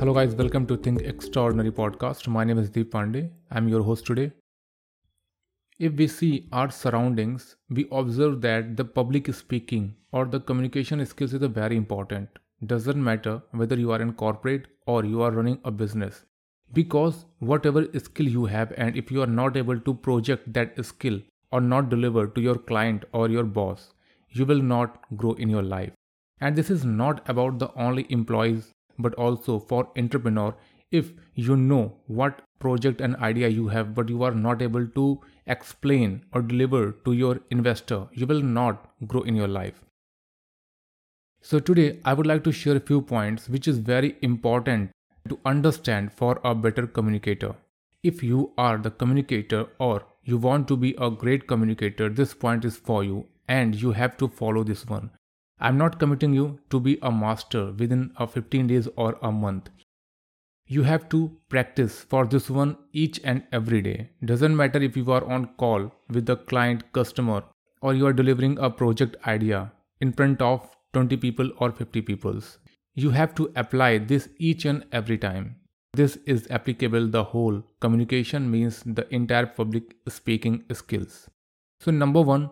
Hello, guys, welcome to Think Extraordinary podcast. My name is Deep Pandey. I'm your host today. If we see our surroundings, we observe that the public speaking or the communication skills is very important. Doesn't matter whether you are in corporate or you are running a business. Because whatever skill you have, and if you are not able to project that skill or not deliver to your client or your boss, you will not grow in your life. And this is not about the only employees, but also for entrepreneur. If you know what project and idea you have, but you are not able to explain or deliver to your investor, you will not grow in your life. So today I would like to share a few points which is very important to understand for a better communicator. If you are the communicator or you want to be a great communicator, this point is for you and you have to follow this one. I'm not committing you to be a master within a 15 days or a month. You have to practice for this one each and every day. Doesn't matter if you are on call with the client customer or you are delivering a project idea in front of 20 people or 50 people. You have to apply this each and every time. This is applicable the whole communication means the entire public speaking skills. So number 1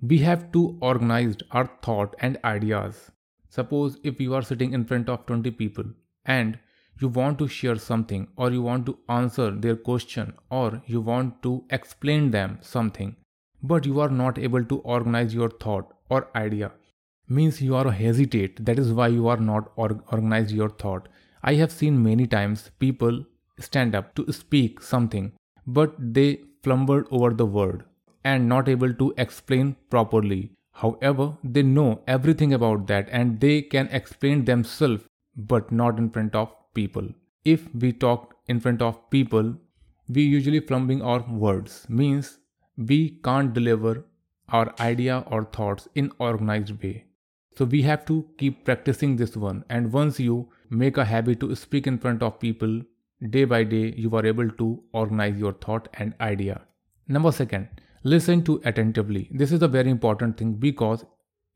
we have to organize our thought and ideas. Suppose if you are sitting in front of 20 people and you want to share something or you want to answer their question or you want to explain them something but you are not able to organize your thought or idea means you are hesitate. That is why you are not or- organize your thought. I have seen many times people stand up to speak something but they flumbered over the word and not able to explain properly. However, they know everything about that and they can explain themselves but not in front of people. If we talk in front of people, we usually flumbling our words means we can't deliver our idea or thoughts in organized way. So we have to keep practicing this one and once you make a habit to speak in front of people day by day you are able to organize your thought and idea. Number second, Listen to attentively. This is a very important thing because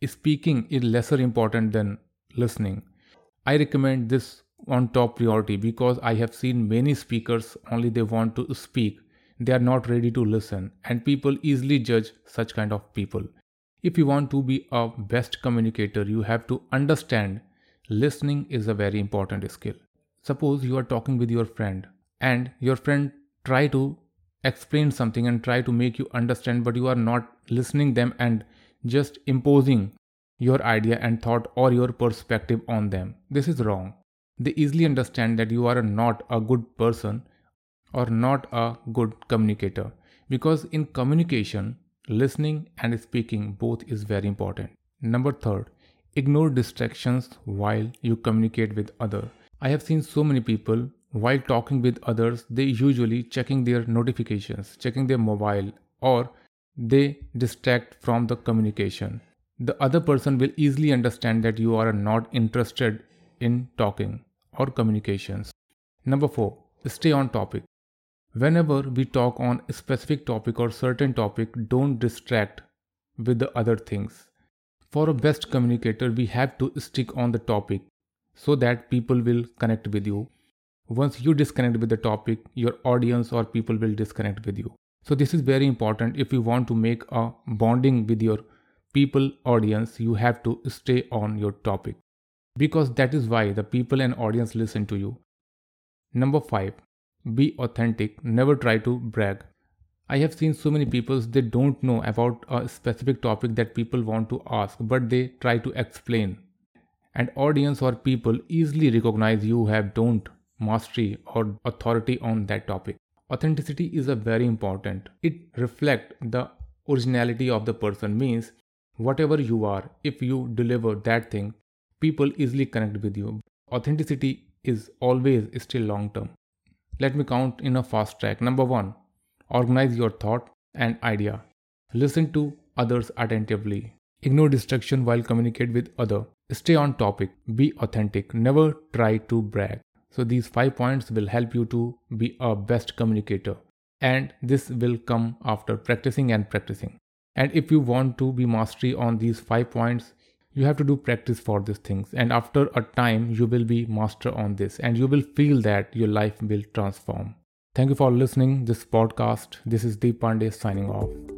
speaking is lesser important than listening. I recommend this on top priority because I have seen many speakers only they want to speak. They are not ready to listen and people easily judge such kind of people. If you want to be a best communicator, you have to understand listening is a very important skill. Suppose you are talking with your friend and your friend try to explain something and try to make you understand but you are not listening them and just imposing your idea and thought or your perspective on them. This is wrong. They easily understand that you are not a good person or not a good communicator because in communication listening and speaking both is very important. Number 3 ignore distractions while you communicate with other. I have seen so many people while talking with others they usually checking their notifications checking their mobile or they distract from the communication. The other person will easily understand that you are not interested in talking or communications. Number 4 stay on topic. Whenever we talk on a specific topic or certain topic don't distract with the other things. For a best communicator we have to stick on the topic so that people will connect with you once you disconnect with the topic your audience or people will disconnect with you. So this is very important. If you want to make a bonding with your people audience you have to stay on your topic. Because that is why the people and audience listen to you. Number 5 be authentic. Never try to brag. I have seen so many people they don't know about a specific topic that people want to ask but they try to explain. And audience or people easily recognize you have don't mastery or authority on that topic. Authenticity is a very important. It reflects the originality of the person means whatever you are, if you deliver that thing, people easily connect with you. Authenticity is always still long term. Let me count in a fast track. Number one, organize your thought and idea. Listen to others attentively. Ignore distraction while communicate with other. Stay on topic. Be authentic. Never try to brag. So these five points will help you to be a best communicator. And this will come after practicing and practicing. And if you want to be mastery on these five points, you have to do practice for these things. And after a time you will be master on this. And you will feel that your life will transform. Thank you for listening this podcast. This is deep pandey signing off